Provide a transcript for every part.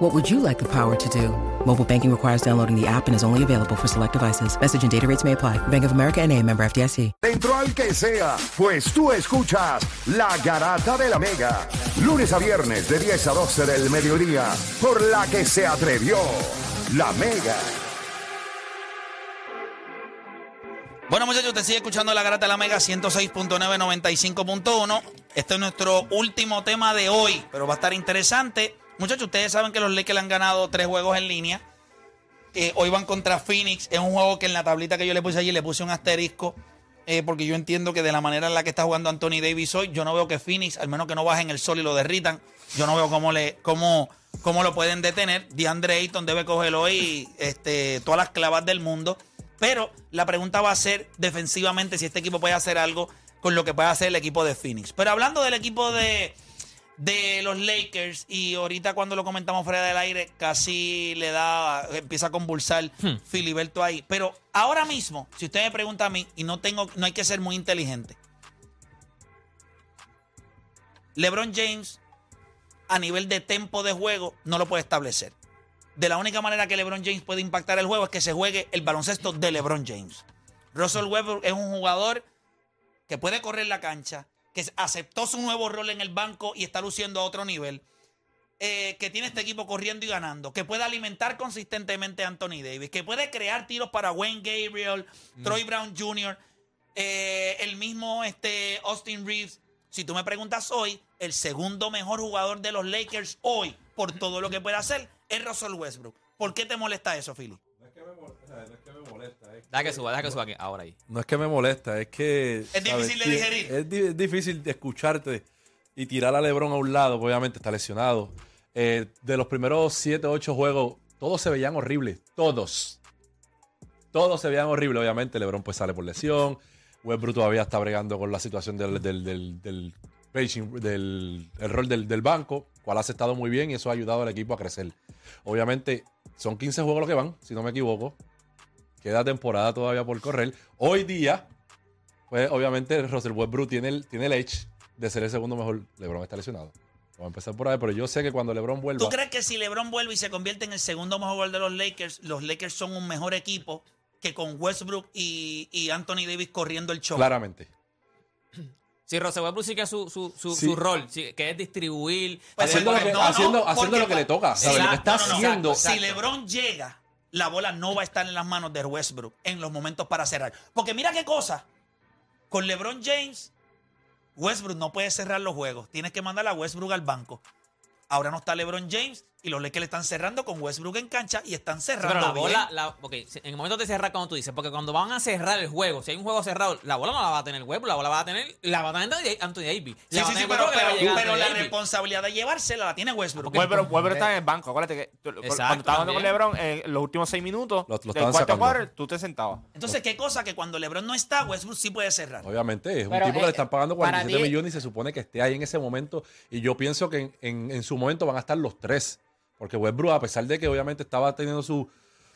What would you like the power to do? Mobile banking requires downloading the app and is only available for select devices. Message and data rates may apply. Bank of America and a member FDIC. Dentro al que sea, pues tú escuchas La Garata de la Mega. Lunes a viernes de 10 a 12 del mediodía. Por la que se atrevió La Mega. Bueno, muchachos, usted sigue escuchando la Garata de la Mega 106.9, 95.1. Este es nuestro último tema de hoy, pero va a estar interesante. Muchachos, ustedes saben que los Lakers han ganado tres juegos en línea. Eh, hoy van contra Phoenix. Es un juego que en la tablita que yo le puse allí le puse un asterisco. eh, porque yo entiendo que de la manera en la que está jugando Anthony Davis hoy, yo no veo que Phoenix, al menos que no bajen el sol y lo derritan, yo no veo cómo, le, cómo, cómo lo pueden detener. DeAndre Ayton debe cogerlo hoy este, todas las clavas del mundo. Pero la pregunta va a ser defensivamente si este equipo puede hacer algo con lo que puede hacer el equipo de Phoenix. Pero hablando del equipo de, de los Lakers, y ahorita cuando lo comentamos fuera del aire, casi le da, empieza a convulsar Filiberto ahí. Pero ahora mismo, si usted me pregunta a mí, y no tengo, no hay que ser muy inteligente. LeBron James, a nivel de tempo de juego, no lo puede establecer. De la única manera que LeBron James puede impactar el juego es que se juegue el baloncesto de LeBron James. Russell Westbrook es un jugador que puede correr la cancha, que aceptó su nuevo rol en el banco y está luciendo a otro nivel, eh, que tiene este equipo corriendo y ganando, que puede alimentar consistentemente a Anthony Davis, que puede crear tiros para Wayne Gabriel, Troy Brown Jr., eh, el mismo este, Austin Reeves. Si tú me preguntas hoy, el segundo mejor jugador de los Lakers hoy, por todo lo que puede hacer, es Russell Westbrook. ¿Por qué te molesta eso, Philly? Deja que suba, deja que suba aquí, ahora ahí. no es que me molesta, es que... Es difícil de digerir. Es, di- es difícil de escucharte y tirar a Lebron a un lado, obviamente está lesionado. Eh, de los primeros 7, 8 juegos, todos se veían horribles. Todos. Todos se veían horribles, obviamente. Lebron pues sale por lesión. Westbrook todavía está bregando con la situación del, del, del, del, benching- del- el rol del, del banco, cual ha estado muy bien y eso ha ayudado al equipo a crecer. Obviamente, son 15 juegos los que van, si no me equivoco. Queda temporada todavía por correr. Hoy día, pues obviamente Russell Westbrook tiene el, tiene el edge de ser el segundo mejor. LeBron está lesionado. Vamos a empezar por ahí, pero yo sé que cuando LeBron vuelva... ¿Tú crees que si LeBron vuelve y se convierte en el segundo mejor jugador de los Lakers, los Lakers son un mejor equipo que con Westbrook y, y Anthony Davis corriendo el show? Claramente. Si Russell Westbrook sí que su, su, su, Sí. su rol, sí, que es distribuir. Pues Haciendo, lo que, no, no, haciendo, haciendo porque lo que le toca. ¿sabes? Lo que Exacto, está no, no, haciendo... exacto. Si LeBron llega, la bola no va a estar en las manos de Westbrook en los momentos para cerrar. Porque mira qué cosa. Con LeBron James, Westbrook no puede cerrar los juegos. Tienes que mandar a Westbrook al banco. Ahora no está LeBron James y los Lakers le están cerrando con Westbrook en cancha y están Sí, cerrando pero la bien. bola, la, en el momento de cerrar, como tú dices, porque cuando van a cerrar el juego, si hay un juego cerrado, la bola no la va a tener Westbrook, la bola va a tener, la va a tener Anthony- Davis. Sí, sí, sí, pero, la responsabilidad de llevársela la tiene Westbrook. Westbrook, Westbrook está en el banco. Acuérdate que tú- Exacto, cuando estabas hablando con. LeBron, en los últimos seis minutos Lo- lo del cuarto tú te sentabas. Entonces, ¿qué cosa? Que cuando LeBron no está, Westbrook sí puede cerrar. Obviamente, es un Pero, tipo que eh, le están pagando para 47 ti- millones y se supone que esté ahí en ese momento. Y yo pienso que en, en- en su momento van a estar los tres. Porque Westbrook, a pesar de que obviamente estaba teniendo su,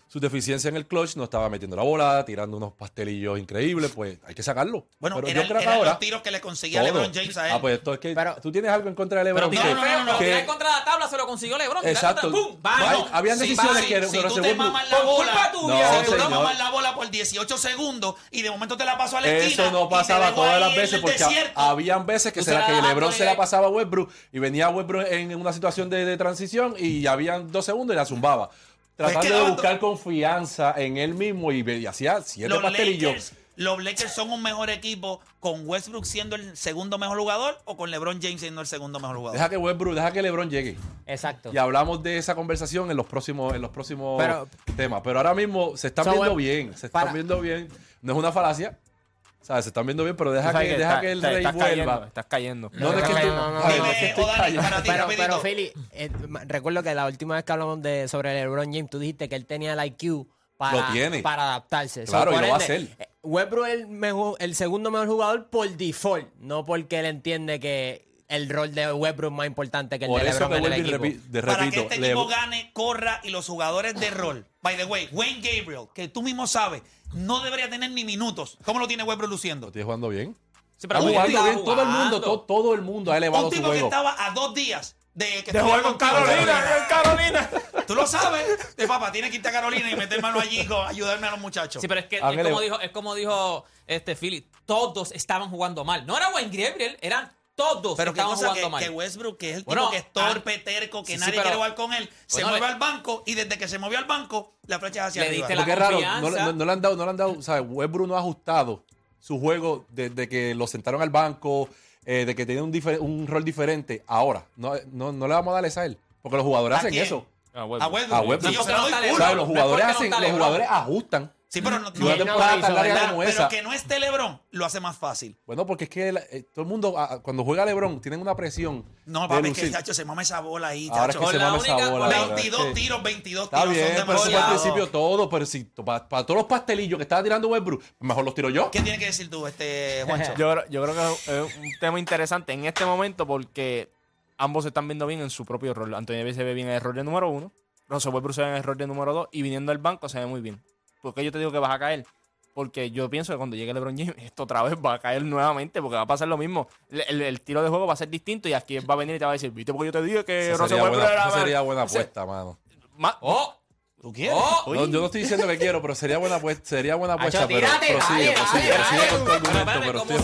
su deficiencia en el clutch, no estaba metiendo la bola, tirando unos pastelillos increíbles, pues hay que sacarlo. Bueno, Pero era- yo creo que ahora. los tiros que le conseguía todo. LeBron James a él. Ah, pues esto es que. Pero- tú tienes algo en contra de LeBron. Pero que- tirar feo, no, que- tirar contra la tabla se lo consiguió LeBron. Exacto. contra- ¡pum! Habían Sí, decisiones va, que si, si tú te mamas la bola, culpa tuya, si No, tú te mamas la bola por 18 segundos y de momento te la paso a la esquina. Eso no pasaba todas las veces porque habían veces que, LeBron se la pasaba a Westbrook y venía Westbrook en una situación de, de transición y habían dos segundos y la zumbaba. Tratando que de buscar confianza en él mismo y, y hacía siete los pastelillos. Lakers, los Lakers son un mejor equipo con Westbrook siendo el segundo mejor jugador o con LeBron James siendo el segundo mejor jugador. Deja que Westbrook, deja que LeBron llegue. Exacto. Y hablamos de esa conversación en los próximos, en los próximos Pero- temas. Pero ahora mismo se están So, viendo bueno, bien. Se están para- viendo bien. No es una falacia. ¿Sabes? Se están viendo bien, pero deja Tú sabes que, deja está- que el te- rey estás cayendo, vuelva. estás cayendo. No, no, es que No, estoy- no, no, no, no, es que Dime, estoy para ti, Pero, pero Philly, eh, recuerdo que la última vez que hablamos de, sobre LeBron James, tú dijiste que él tenía el IQ para, Lo tiene. para adaptarse. Claro, por y lo va a hacer. eh, Westbrook es el, mejor- el segundo mejor jugador por default, no porque él entiende que el rol de Westbrook es más importante que el Por de LeBron que en el equipo. repi- de- Para que repito. este equipo gane, corra y los jugadores de rol. By the way, Wayne Gabriel, que tú mismo sabes, no debería tener ni minutos. ¿Cómo lo tiene Westbrook luciendo? Estoy jugando bien. Sí, pero Está jugando bien. Todo el mundo, todo, todo el mundo ha elevado Un su tipo que estaba a dos días de que De jugar con Carolina, Carolina. Tú lo sabes. De papá, tiene que irte a Carolina y meter mano allí con ayudarme a los muchachos. Sí, pero es que es como dijo, es como dijo este Philly, todos estaban jugando mal. No era Wayne Gabriel, eran todos Pero estaban cosa jugando que, mal. que Westbrook, que es el Bueno, tipo que es torpe, ah, terco, que sí, sí, nadie pero- quiere jugar con él, se Bueno, mueve le- al banco y desde que se movió al banco, la flecha es hacia Le arriba. diste la Porque es raro, no, no- no le han dado, no le han dado, ¿sabes? Westbrook no ha ajustado su juego desde que lo sentaron al banco, eh, de que tiene un, rol diferente. Ahora, no, no, no le vamos a dar esa a él, porque los jugadores ¿A hacen quién? eso. A. Westbrook. A Westbrook. Sí, yo se lo doy No, no, full. ¿Sabes? no Los es jugadores hacen, los jugadores ajustan. Sí, pero que no esté LeBron lo hace más fácil. Bueno, porque es que la- eh, todo el mundo, ah, cuando juega LeBron, tienen una presión. No, de papi, es que lucir. chacho, se mama esa bola ahí, Ahora es chacho. que se Con la mame esa única- bola. la verdad, 22 es que- tiros, 22 Está tiros. bien, son pero eso fue al demasiados. principio todo, pero si para, todos los pastelillos que estaba tirando Westbrook, mejor los tiro yo. ¿Qué tienes que decir tú, este, Juancho? Yo, creo- yo creo que es un tema interesante en este momento porque ambos se están viendo bien en su propio rol. Antonio Davis se ve bien en el rol de número uno. Russell Westbrook se ve en el rol de número dos. Y viniendo al banco se ve muy bien. ¿Por qué yo te digo que vas a caer? Porque yo pienso que cuando llegue LeBron James, esto otra vez va a caer nuevamente porque va a pasar lo mismo. El, el- el tiro de juego va a ser distinto y aquí va a venir y te va a decir, ¿viste? Porque yo te dije que Russell sería, buena, esa sería buena apuesta, mano. Ma- ¡Oh! ¿Tú quieres? ¡Oh! No, yo no estoy diciendo que quiero, pero sería buena apuesta, sería buena apuesta, pero prosigue, prosigue, prosigue con tu argumento, pero ¿cómo estoy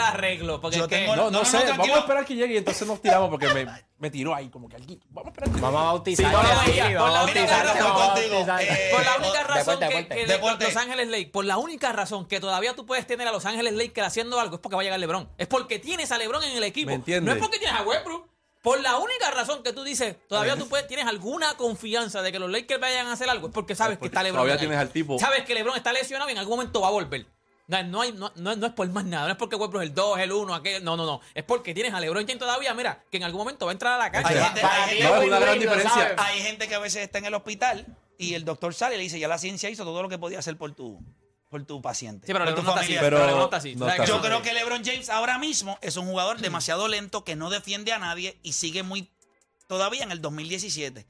el arreglo? Porque Yo es que- tengo- No, No, no, no, sé, no, vamos a esperar que llegue y entonces nos tiramos porque me, me tiró ahí como que alguien. Vamos a esperar que Vamos a bautizar. Sí, vamos a por la- Mira, bautizar, Garra, estoy vamos a contigo. bautizar. Eh, Por la única razón que, deporte. que le- Deporte. Los Ángeles Lakers, por la única razón que todavía tú puedes tener a Los Ángeles Lakers haciendo algo es porque va a llegar LeBron. Es porque tienes a LeBron en el equipo. ¿Me entiendes? No es porque tienes a Westbrook. Por la única razón que tú dices, todavía tú puedes, tienes alguna confianza de que los Lakers vayan a hacer algo, es porque sabes Es porque que está LeBron. todavía ahí. tienes al tipo- Sabes que LeBron está lesionado y en algún momento va a volver. No, no, hay, no, no- no es por más nada, no es porque Westbrook es el 2, el 1, aquel, no, no, no. Es porque tienes a LeBron James todavía, mira, que en algún momento va a entrar a la cancha. Hay gente, hay una gran diferencia. hay que a veces está en el hospital y el doctor sale y le dice, ya la ciencia hizo todo lo que podía hacer por tu, por tu paciente. Sí, pero LeBron no está así. no está así. no ¿Sabes está que Yo así. creo que LeBron James ahora mismo es un jugador demasiado lento que no defiende a nadie y sigue muy todavía en el 2017.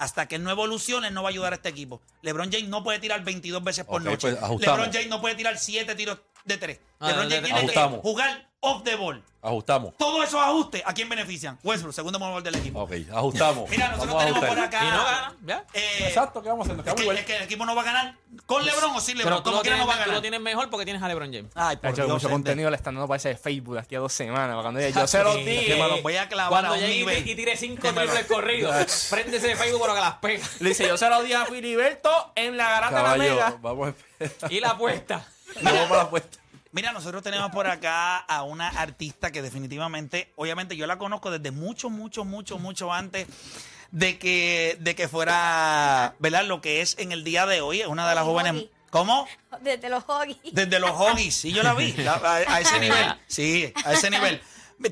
Hasta que él no evolucione, él no va a ayudar a este equipo. LeBron James no puede tirar 22 veces por noche. pues. LeBron James no puede tirar 7 tiros de 3. Ah, LeBron James tiene ajustamos. que jugar off the ball. Ajustamos. Todos esos ajustes, ¿a quién benefician? Westbrook, segundo mejor del equipo. Ok, ajustamos. Mira, nosotros Vamos a tenemos por ajustar. acá. Y no gana, ¿ya? eh, Exacto, ¿qué vamos a hacer? Nos es, quedamos que, igual. es que el equipo no va a ganar con LeBron o sin LeBron. Pero tú Como lo, quiera tienes, no va a tú lo ganar. tienes mejor porque tienes a LeBron James. Ay, por Dios, mucho gente. contenido le están dando para ese Facebook de aquí a dos semanas. para Cuando yo se los Sí, dije. que me los voy a clavar Cuando a un llegue y- nivel. y tire cinco Que me lo- triples corridos, préndese de Facebook pero que las pega. Le dice, yo se lo dije a Filiberto en la garata de la Caballo, mega. vamos a esperar. Y la apuesta. Vamos para la apuesta. Mira, nosotros tenemos por acá a una artista que definitivamente, obviamente yo la conozco desde mucho, mucho, mucho, mucho antes de que, de que fuera, ¿verdad? Lo que es en el día de hoy, es una de las jóvenes. ¿Cómo? Desde los hoggies. Desde los hoggies, sí, yo la vi, la- a, a ese nivel, sí, a ese nivel.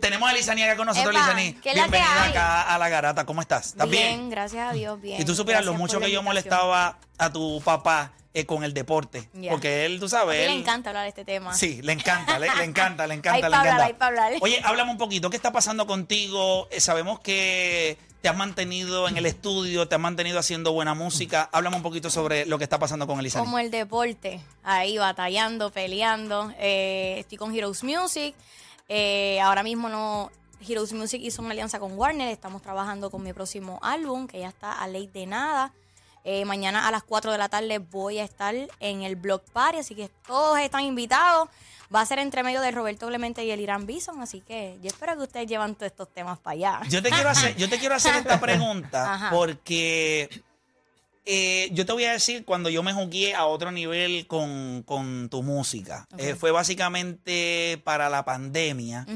Tenemos a Lisani acá con nosotros, Epa, Lisani. ¿qué es la que Bienvenida acá a la garata, ¿cómo estás? ¿Estás bien? gracias a Dios, bien. Y tú supieras lo mucho que yo molestaba a tu papá eh, con el deporte. Porque él, tú A sabes. le él- encanta hablar de este tema. Sí, le encanta, le, le encanta, le encanta, Hay le pa' hablar, encanta. hay hablar. Oye, háblame un poquito, ¿qué está pasando contigo? Eh, sabemos que te has mantenido en el estudio, te has mantenido haciendo buena música. Háblame un poquito sobre lo que está pasando con Elisa. Como el deporte, ahí batallando, peleando. Eh, estoy con Heroes Music. Ahora mismo no. Heroes Music hizo una alianza con Warner. Estamos trabajando con mi próximo álbum, que ya está a ley de nada. Eh, mañana a las 4 de la tarde voy a estar en el Block Party, así que todos están invitados. Va a ser entre medio de Roberto Clemente y el Irán Bison, así que yo espero que ustedes llevan todos estos temas para allá. Yo te quiero hacer, yo te quiero hacer esta pregunta Ajá. porque eh, yo te voy a decir cuando yo me jugué a otro nivel con, con tu música. Eh, fue básicamente para la pandemia.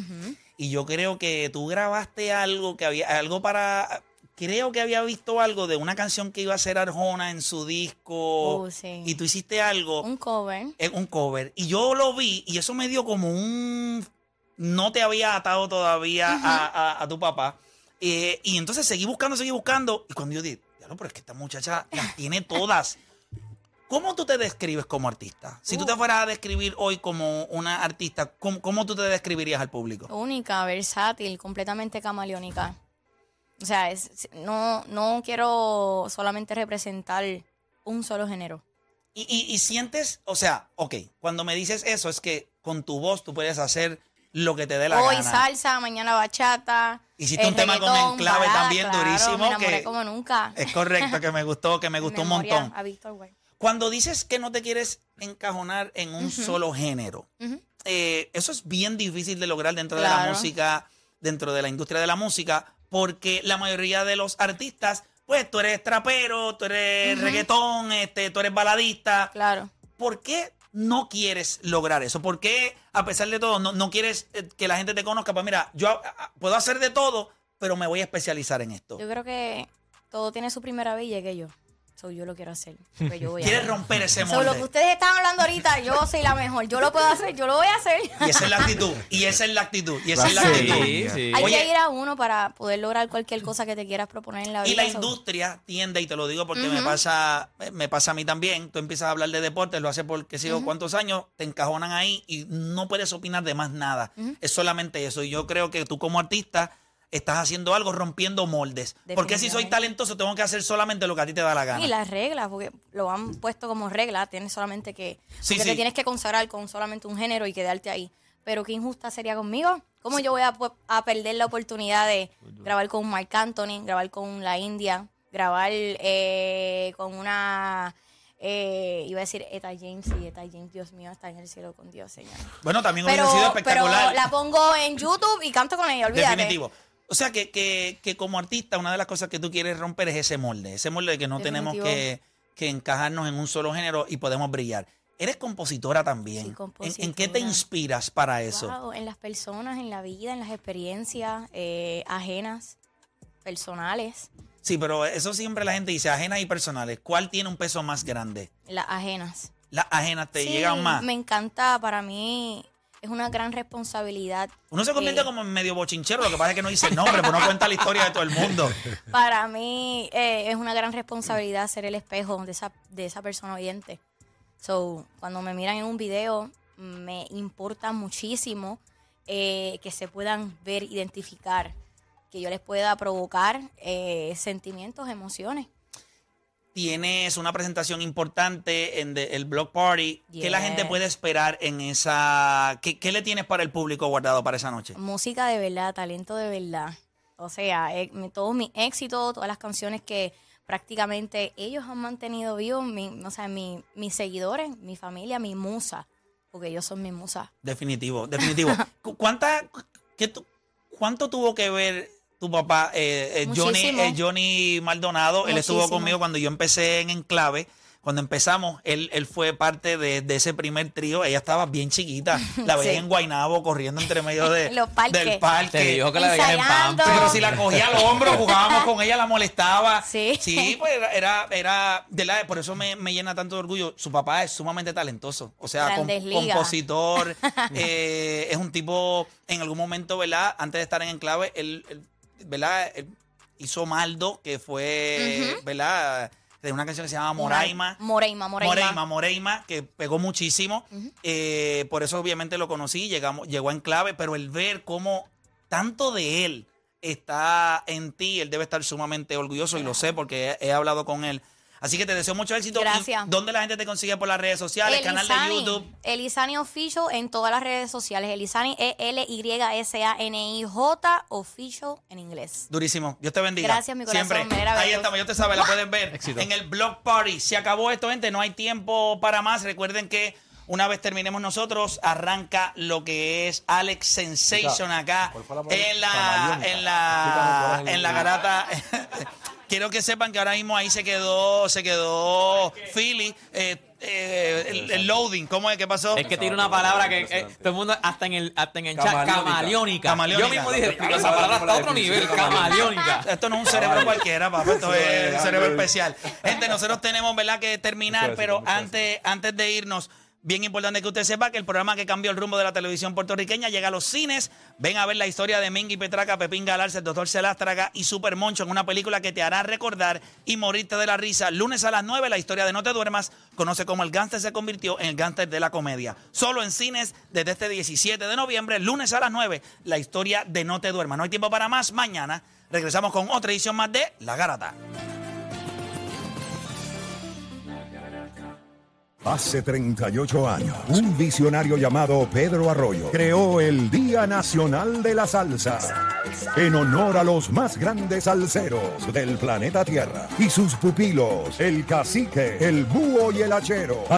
Y yo creo que tú grabaste algo que había, algo para. Creo que había visto algo de una canción que iba a hacer Arjona en su disco. Oh, sí. Y tú hiciste algo, Un cover. eh, un cover. Y yo lo vi y eso me dio como un. No te había atado todavía a, a- a tu papá. Eh, y entonces seguí buscando, seguí buscando. Y cuando yo dije, "Diablo, pero es que esta muchacha las tiene todas. ¿Cómo tú te describes como artista? Si tú te fueras a describir hoy como una artista, ¿cómo, cómo tú te describirías al público? Única, versátil, completamente camaleónica. O sea, es, no, no quiero solamente representar un solo género. Y, y- y sientes, o sea, ok, cuando me dices eso es que con tu voz tú puedes hacer lo que te dé la Hoy gana. salsa, mañana bachata. Hiciste un tema con Enclave balada, también claro, durísimo, Me enamoré que- como nunca. Es correcto, que me gustó, que me gustó un montón. A Víctor White. Cuando dices que no te quieres encajonar en un solo género, eh, eso es bien difícil de lograr dentro de la música, dentro de la industria de la música, porque la mayoría de los artistas, pues tú eres trapero, tú eres reggaetón, este, tú eres baladista. Claro. ¿Por qué no quieres lograr eso? ¿Por qué, a pesar de todo, no, no quieres eh, que la gente te conozca? Pues mira, yo ah, ah, puedo hacer de todo, pero me voy a especializar en esto. Yo creo que todo tiene su primera vez y llegué yo. So, yo lo quiero hacer. porque yo voy a Quieres hacer. romper ese So, lo que molde. ustedes están hablando ahorita, yo soy la mejor. Yo lo puedo hacer, yo lo voy a hacer. Y esa es la actitud. Y esa es la actitud. Y esa es la actitud. Sí, sí. Hay Oye. que ir a uno para poder lograr cualquier cosa que te quieras proponer en la vida. Y la So, industria tiende, y te lo digo porque me pasa me pasa a mí también, tú empiezas a hablar de deportes, lo haces por qué sé yo cuántos años, te encajonan ahí y no puedes opinar de más nada. Es solamente eso. Y yo creo que tú como artista estás haciendo algo rompiendo moldes. Porque si soy talentoso tengo que hacer solamente lo que a ti te da la gana. Y las reglas, porque lo han puesto como regla, tienes solamente que. Sí, porque sí. te tienes que consagrar con solamente un género y quedarte ahí. Pero qué injusta sería conmigo. ¿Cómo yo voy a, pu- a perder la oportunidad de grabar con Mark Anthony, grabar con la India, grabar eh, con una. eh, iba a decir Eta James, y Eta James, Dios mío, está en el cielo con Dios, Señor. Bueno, también Pero, hubiese sido pero espectacular. la pongo en YouTube y canto con ella, olvídate. Definitivo. O sea que, que, que como artista, una de las cosas que tú quieres romper es ese molde. Ese molde de que no tenemos que, que encajarnos en un solo género y podemos brillar. Eres compositora también. Sí, ¿En, en qué te compositora. inspiras para eso? Wow, en las personas, en la vida, en las experiencias eh, ajenas, personales, Sí, pero eso siempre la gente dice, ajenas y personales. ¿Cuál tiene un peso más grande? las ajenas. Las ajenas te Sí, llegan más. Me encanta, para mí es una gran responsabilidad. Uno se convierte eh, como en medio bochinchero, lo que pasa es que no dice el nombre, pero no cuenta la historia de todo el mundo. Para mí eh, es una gran responsabilidad ser el espejo de esa, de esa persona oyente. So, cuando me miran en un video, me importa muchísimo eh, que se puedan ver, identificar, que yo les pueda provocar eh, sentimientos, emociones. Tienes una presentación importante en el Block Party. ¿Qué la gente Yes. puede esperar en esa... ¿Qué, qué le tienes para el público guardado para esa noche? Música de verdad, talento de verdad. O sea, eh, mi- todos mis éxitos, todas las canciones que prácticamente ellos han mantenido vivos, mi, o sea, mi- mis seguidores, mi familia, mi musa, porque ellos son mi musa. Definitivo, definitivo. Cu- ¿Cuánta, qué ¿Cuánto tuvo que ver tu papá, eh, eh, Johnny, eh, Johnny Maldonado? Él estuvo conmigo cuando yo empecé en Enclave. Cuando empezamos, él, él fue parte de, de ese primer trío. Ella estaba bien chiquita. La veía Sí. en Guaynabo corriendo entre medio de, del parque. Te dijo que la veías en. Pampa. Pero si la cogía al hombro, jugábamos con ella, la molestaba. Sí. Sí, pues era, era, era de la, por eso me, me llena tanto de orgullo. Su papá es sumamente talentoso. O sea, com- compositor, eh, es un tipo, en algún momento, ¿verdad? Antes de estar en Enclave, él, él, ¿verdad? Él hizo Maldo, que fue, ¿verdad? De una canción que se llama Moraima. Moreima, Moreima. Moreima, Moreima, que pegó muchísimo. Eh, por eso obviamente lo conocí, llegamos, llegó en clave, pero el ver cómo tanto de él está en ti, él debe estar sumamente orgulloso y lo sé porque he, he hablado con él. Así que te deseo mucho éxito. ¿Y Gracias. ¿Dónde la gente te consigue por las redes sociales? Canal de YouTube. Elizani Official en todas las redes sociales. Elizani E E-L-Y-S-A-N-I-J Official en inglés. Durísimo. Dios te bendiga. Gracias, mi corazón. Siempre. Mira, Ahí estamos, ya te sabes, la pueden ver Éxito. en el Blog Party. Se acabó esto, gente. No hay tiempo para más. Recuerden que una vez terminemos nosotros, arranca lo que es Alex Sensation acá ¿cuál fue la palabra? en la, en la, el- en la garata. Quiero que sepan que ahora mismo ahí se quedó, se quedó Philly. eh, eh, el, el loading, ¿cómo es? ¿Qué pasó? Es que tiene una palabra que eh, todo el mundo, hasta en el, hasta en el chat, Camaleónica. camaleónica. Yo mismo dije, Explícalo, esa palabra está a otro nivel, camaleónica. Esto no es un cerebro cualquiera, papá. Esto es un cerebro especial. Gente, nosotros tenemos, ¿verdad?, que terminar, pero antes, antes de irnos, Bien importante que usted sepa que el programa que cambió el rumbo de la televisión puertorriqueña llega a los cines. Ven a ver la historia de Mingy Petraca, Pepín Galarza, el Doctor Celástraga y Super Moncho en una película que te hará recordar y morirte de la risa. Lunes a las 9, la historia de No te duermas. Conoce cómo el gánster se convirtió en el gánster de la comedia. Solo en cines desde este 17 de noviembre, lunes a las 9, la historia de No te duermas. No hay tiempo para más. Mañana regresamos con otra edición más de La Garata. Hace 38 años, un visionario llamado Pedro Arroyo creó el Día Nacional de la Salsa en honor a los más grandes salseros del planeta Tierra y sus pupilos, el cacique, el búho y el hachero.